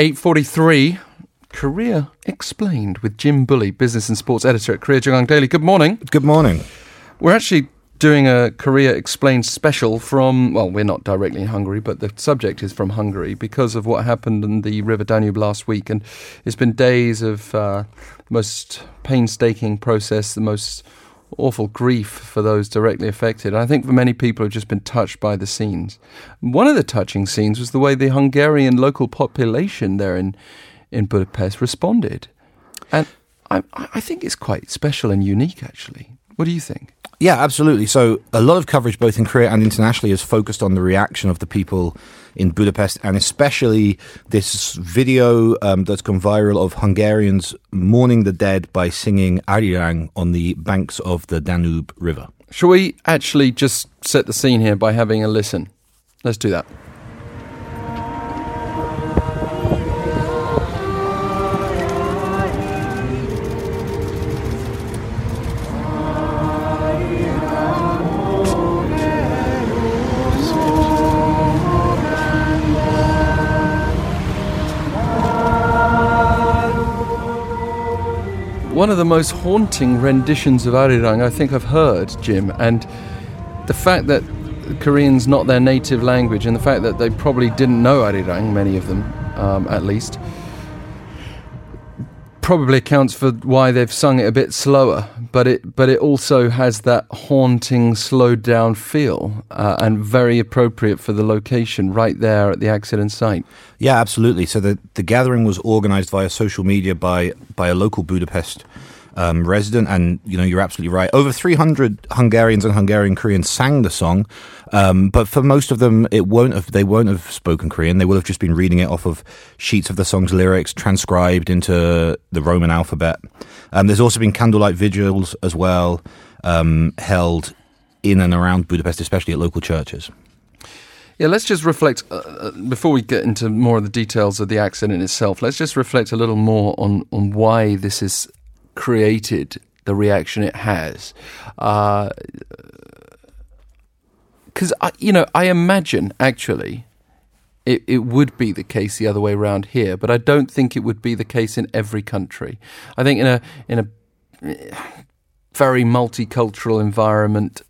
8.43, Korea Explained with Jim Bulley, business and sports editor at Korea JoongAng Daily. Good morning. Good morning. We're actually doing a Korea Explained special from, well, we're not directly in Hungary, but the subject is from Hungary because of what happened in the River Danube last week. And it's been days of uh, the most painstaking process, the most awful grief for those directly affected. I think for many people have just been touched by the scenes. One of the touching scenes was the way the Hungarian local population there in, in Budapest responded. And I, I think it's quite special and unique, actually. What do you think? Yeah, absolutely. So a lot of coverage, both in Korea and internationally, is focused on the reaction of the people in Budapest, and especially this video um, that's gone viral of Hungarians mourning the dead by singing Arirang on the banks of the Danube River. Shall we actually just set the scene here by having a listen? Let's do that. One of the most haunting renditions of Arirang I think I've heard, Jim. And the fact that Korean's not their native language, and the fact that they probably didn't know Arirang, many of them um, at least, probably accounts for why they've sung it a bit slower. But it but it also has that haunting, slowed down feel, uh, and very appropriate for the location right there at the accident site. Yeah, absolutely. So the the gathering was organised via social media by by a local Budapest um, resident, and you know you're absolutely right. Over 300 Hungarians and Hungarian Koreans sang the song, um, but for most of them, it won't have. They won't have spoken Korean. They will have just been reading it off of sheets of the song's lyrics, transcribed into the Roman alphabet. Um, there's also been candlelight vigils as well um, held in and around Budapest, especially at local churches. Yeah, let's just reflect uh, uh, before we get into more of the details of the accident itself. Let's just reflect a little more on on why this is created the reaction it has. Because, uh, you know, I imagine actually it, it would be the case the other way around here, but I don't think it would be the case in every country. I think in a, in a very multicultural environment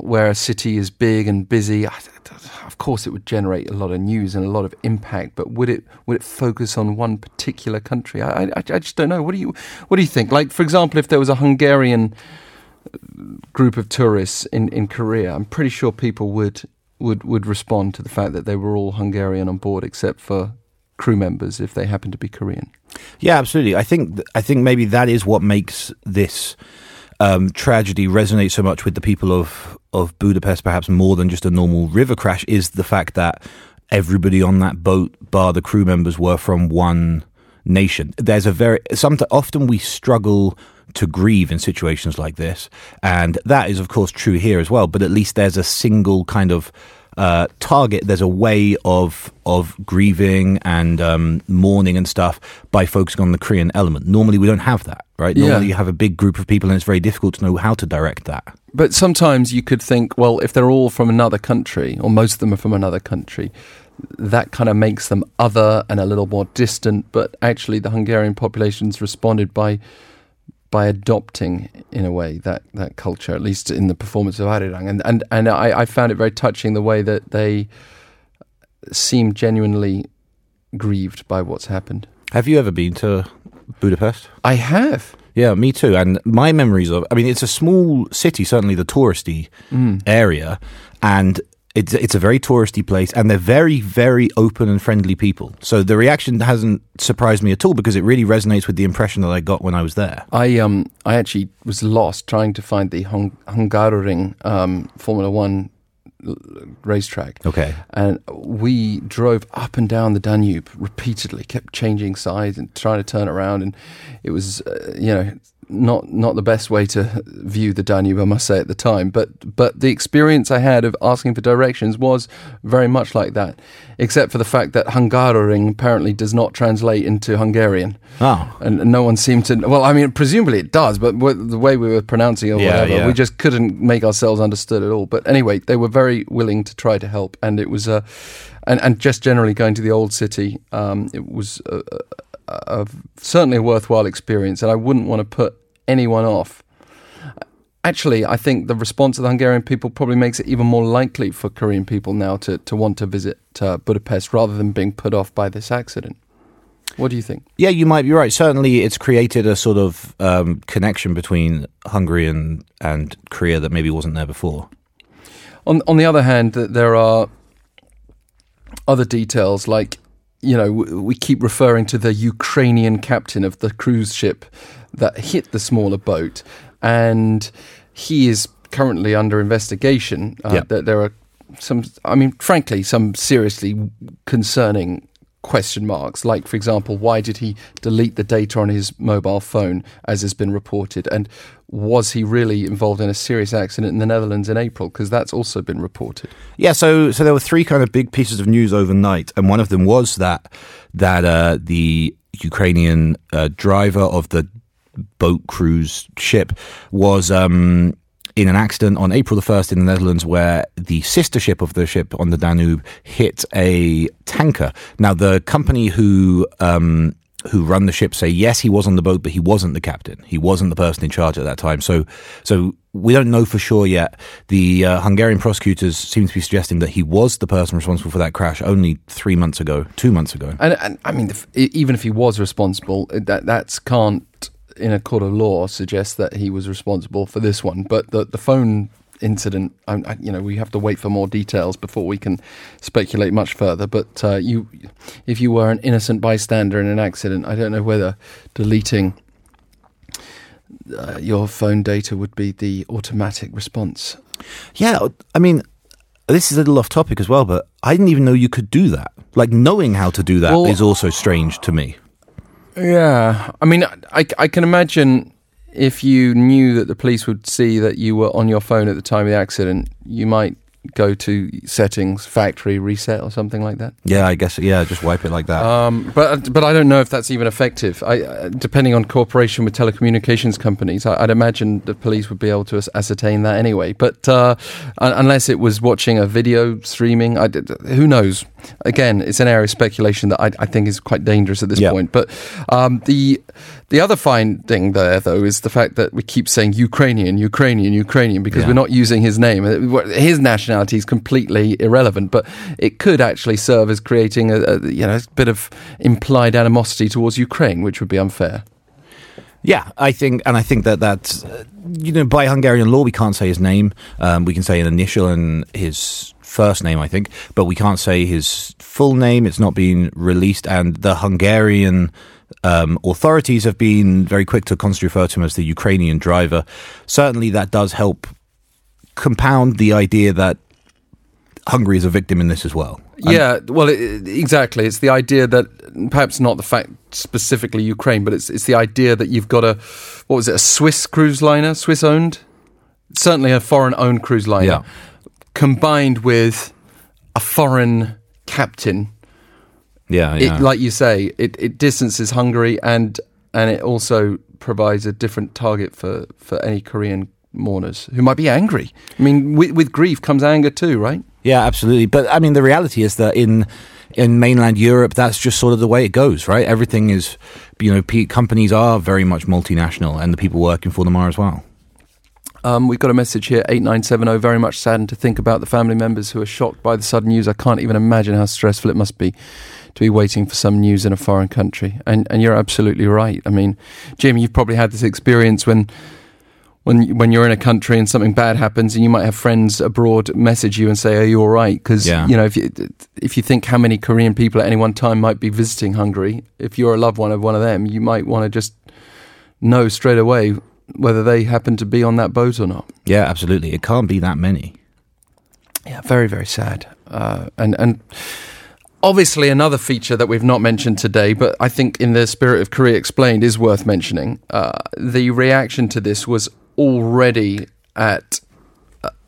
where a city is big and busy, of course it would generate a lot of news and a lot of impact, but would it would it focus on one particular country? I, I, I just don't know. What do you what do you think? Like for example, if there was a Hungarian group of tourists in, in Korea, I'm pretty sure people would would would respond to the fact that they were all Hungarian on board, except for crew members if they happen to be Korean. Yeah, absolutely. I think I think maybe that is what makes this um, tragedy resonate so much with the people of of Budapest, perhaps more than just a normal river crash, is the fact that everybody on that boat, bar the crew members, were from one nation. There's a very sometimes often we struggle to grieve in situations like this, and that is of course true here as well. But at least there's a single kind of uh, target, there's a way of of grieving and um, mourning and stuff by focusing on the Korean element. Normally, we don't have that, right? Normally, yeah. you have a big group of people, and it's very difficult to know how to direct that. But sometimes you could think, well, if they're all from another country, or most of them are from another country, that kind of makes them other and a little more distant. But actually, the Hungarian population's responded by by adopting, in a way, that, that culture, at least in the performance of Arirang. And, and, and I, I found it very touching the way that they seem genuinely grieved by what's happened. Have you ever been to Budapest? I have. Yeah, me too. And my memories of, I mean, it's a small city, certainly the touristy mm. area. And it's it's a very touristy place, and they're very very open and friendly people. So the reaction hasn't surprised me at all because it really resonates with the impression that I got when I was there. I um I actually was lost trying to find the Hung- Hungaroring um, Formula One racetrack. Okay. And we drove up and down the Danube repeatedly, kept changing sides and trying to turn around. And it was, uh, you know, not not the best way to view the Danube, I must say at the time. But but the experience I had of asking for directions was very much like that, except for the fact that Hungaroring apparently does not translate into Hungarian, Oh. and, and no one seemed to. Well, I mean, presumably it does, but w- the way we were pronouncing it or Yeah, whatever, yeah. we just couldn't make ourselves understood at all. But anyway, they were very willing to try to help, and it was a. and, and just generally going to the old city, um, it was a, certainly a worthwhile experience, and I wouldn't want to put anyone off. Actually, I think the response of the Hungarian people probably makes it even more likely for Korean people now to, to want to visit uh, Budapest rather than being put off by this accident. What do you think? Yeah, you might be right. Certainly, it's created a sort of um, connection between Hungary and, and Korea that maybe wasn't there before. On on the other hand, th- there are other details like you know we keep referring to the Ukrainian captain of the cruise ship that hit the smaller boat, and he is currently under investigation. Uh, there are some, I mean, frankly, some seriously concerning question marks. Like, for example, why did he delete the data on his mobile phone, as has been reported, and was he really involved in a serious accident in the Netherlands in April? Because that's also been reported. Yeah, so so there were three kind of big pieces of news overnight, and one of them was that that uh, the Ukrainian uh, driver of the boat cruise ship was um, in an accident on April the first in the Netherlands, where the sister ship of the ship on the Danube hit a tanker. Now, the company who um, who run the ship say yes, he was on the boat, but he wasn't the captain. He wasn't the person in charge at that time. So, so we don't know for sure yet. The uh, Hungarian prosecutors seem to be suggesting that he was the person responsible for that crash only three months ago, two months ago. And, and I mean, even if he was responsible, that that's can't in a court of law suggests that he was responsible for this one. But the the phone incident, I, I, you know, we have to wait for more details before we can speculate much further. But uh, you, if you were an innocent bystander in an accident, I don't know whether deleting. Uh, your phone data would be the automatic response. Yeah, I mean, this is a little off topic as well, but I didn't even know you could do that. Like knowing how to do that is Well- also strange to me. Yeah, I mean, I, I can imagine if you knew that the police would see that you were on your phone at the time of the accident, you might go to settings, factory reset, or something like that. Yeah, I guess. Yeah, just wipe it like that. Um, but but I don't know if that's even effective. I, uh, depending on cooperation with telecommunications companies, I, I'd imagine the police would be able to ascertain that anyway. But uh, unless it was watching a video streaming, I d- who knows? Again, it's an area of speculation that I, I think is quite dangerous at this Yeah. point. But um, the the other finding there, though, is the fact that we keep saying Ukrainian, Ukrainian, Ukrainian because Yeah. we're not using his name. Uh, His nationality is completely irrelevant, but it could actually serve as creating a, a you know a bit of implied animosity towards Ukraine, which would be unfair. Yeah, I think, and I think that that's, uh, you know, by Hungarian law, we can't say his name. Um, we can say an initial and his first name, I think, but we can't say his full name. It's not been released, and the Hungarian um, authorities have been very quick to constantly refer to him as the Ukrainian driver. Certainly, that does help compound the idea that Hungary is a victim in this as well. And- yeah, well, it, it- exactly. It's the idea that perhaps not the fact specifically Ukraine, but it's it's the idea that you've got a what was it, a Swiss cruise liner, Swiss owned, certainly a foreign owned cruise liner, Yeah. Combined with a foreign captain yeah, yeah. it, like you say, it, it distances Hungary and and it also provides a different target for, for any Korean mourners who might be angry. I mean, with, with grief comes anger too, right? Yeah, absolutely. But I mean, the reality is that in in mainland Europe, that's just sort of the way it goes, right? Everything is, you know, companies are very much multinational, and the people working for them are as well. Um, we've got a message here, 8970. Very much saddened to think about the family members who are shocked by the sudden news. I can't even imagine how stressful it must be to be waiting for some news in a foreign country. And, and you're absolutely right. I mean, Jim, you've probably had this experience when. When when you're in a country and something bad happens, and you might have friends abroad message you and say, "Are you all right?" Because Yeah. you know if you if you think how many Korean people at any one time might be visiting Hungary, if you're a loved one of one of them, you might want to just know straight away whether they happen to be on that boat or not. Yeah, absolutely. It can't be that many. Yeah, very very sad. Uh, and and Obviously, another feature that we've not mentioned today, but I think in the spirit of Korea Explained is worth mentioning. Uh, the reaction to this was already at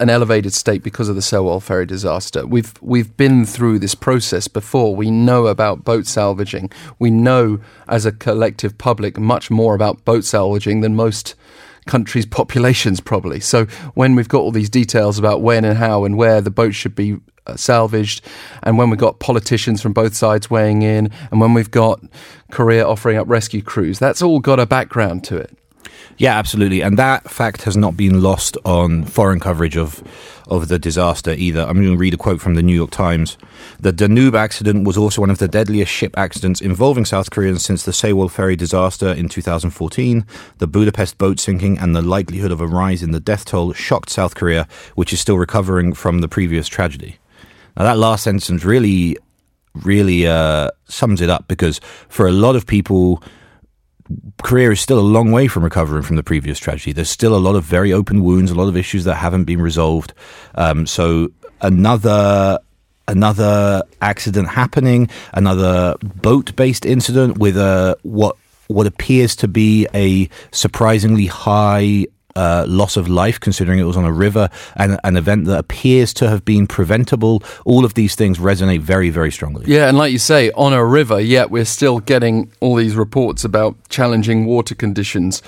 an elevated state because of the Sewol ferry disaster. We've we've been through this process before. We know about boat salvaging. We know as a collective public much more about boat salvaging than most countries' populations probably. So when we've got all these details about when and how and where the boat should be uh, salvaged, and when we've got politicians from both sides weighing in, and when we've got Korea offering up rescue crews, that's all got a background to it. Yeah, absolutely, and that fact has not been lost on foreign coverage of of the disaster either. I'm going to read a quote from the New York Times. The Danube accident was also one of the deadliest ship accidents involving South Koreans since the Sewol ferry disaster in 2014. The Budapest boat sinking and the likelihood of a rise in the death toll shocked South Korea, which is still recovering from the previous tragedy. Now, that last sentence really, really uh, sums it up because for a lot of people, Korea is still a long way from recovering from the previous tragedy. There's still a lot of very open wounds, a lot of issues that haven't been resolved. Um, so another another accident happening, another boat-based incident with a what what appears to be a surprisingly high uh, loss of life, considering it was on a river, and an event that appears to have been preventable. All of these things resonate very, very strongly. Yeah, and like you say, on a river, yet we're still getting all these reports about challenging water conditions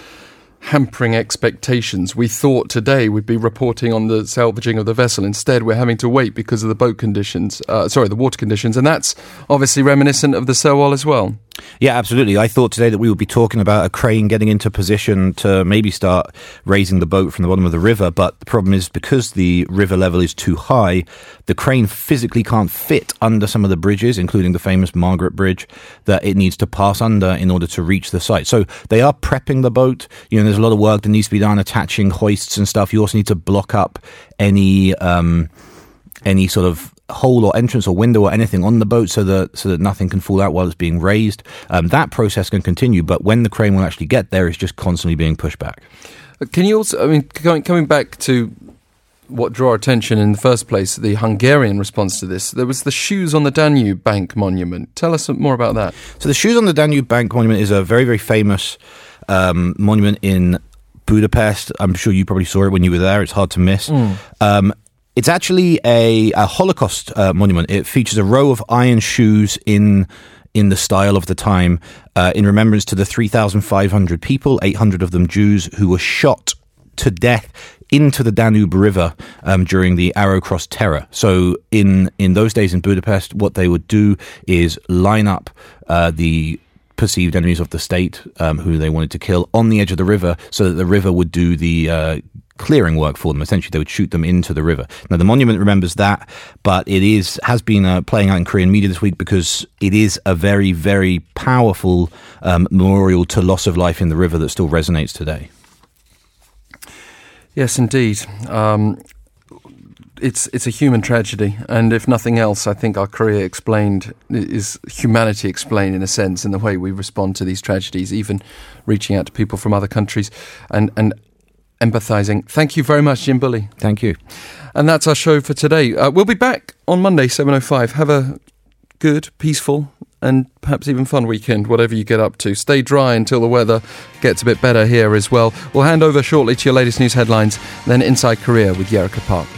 hampering expectations. We thought today we'd be reporting on the salvaging of the vessel. Instead, we're having to wait because of the boat conditions, uh, sorry, the water conditions. And that's obviously reminiscent of the Sewol as well. Yeah, absolutely. I thought today that we would be talking about a crane getting into position to maybe start raising the boat from the bottom of the river. But the problem is because the river level is too high, the crane physically can't fit under some of the bridges, including the famous Margaret Bridge, that it needs to pass under in order to reach the site. So they are prepping the boat. You know, there's a lot of work that needs to be done, attaching hoists and stuff. You also need to block up any. Um, any sort of hole or entrance or window or anything on the boat so that so that nothing can fall out while it's being raised. Um, that process can continue, but when the crane will actually get there, it's just constantly being pushed back. Uh, can you also, I mean, coming, coming back to what drew our attention in the first place, the Hungarian response to this, there was the Shoes on the Danube Bank monument. Tell us more about that. So the Shoes on the Danube Bank monument is a very, very famous um, monument in Budapest. I'm sure you probably saw it when you were there. It's hard to miss. Mm. Um, it's actually a, a Holocaust uh, monument. It features a row of iron shoes in in the style of the time, uh, in remembrance to the 3,500 people, 800 of them Jews, who were shot to death into the Danube River um, during the Arrow Cross terror. So in in those days in Budapest, what they would do is line up uh, the perceived enemies of the state um, who they wanted to kill on the edge of the river so that the river would do the uh, clearing work for them. Essentially, they would shoot them into the river. Now, the monument remembers that, but it is has been uh, playing out in Korean media this week because it is a very, very powerful um, memorial to loss of life in the river that still resonates today. Yes, indeed. Um, it's it's a human tragedy, and if nothing else, I think our Korea explained is humanity explained in a sense in the way we respond to these tragedies, even reaching out to people from other countries, and and empathizing. Thank you very much, Jim Bulley. Thank you. And that's our show for today. Uh, we'll be back on Monday, 7.05. Have a good, peaceful, and perhaps even fun weekend, whatever you get up to. Stay dry until the weather gets a bit better here as well. We'll hand over shortly to your latest news headlines, then Inside Korea with Yerika Park.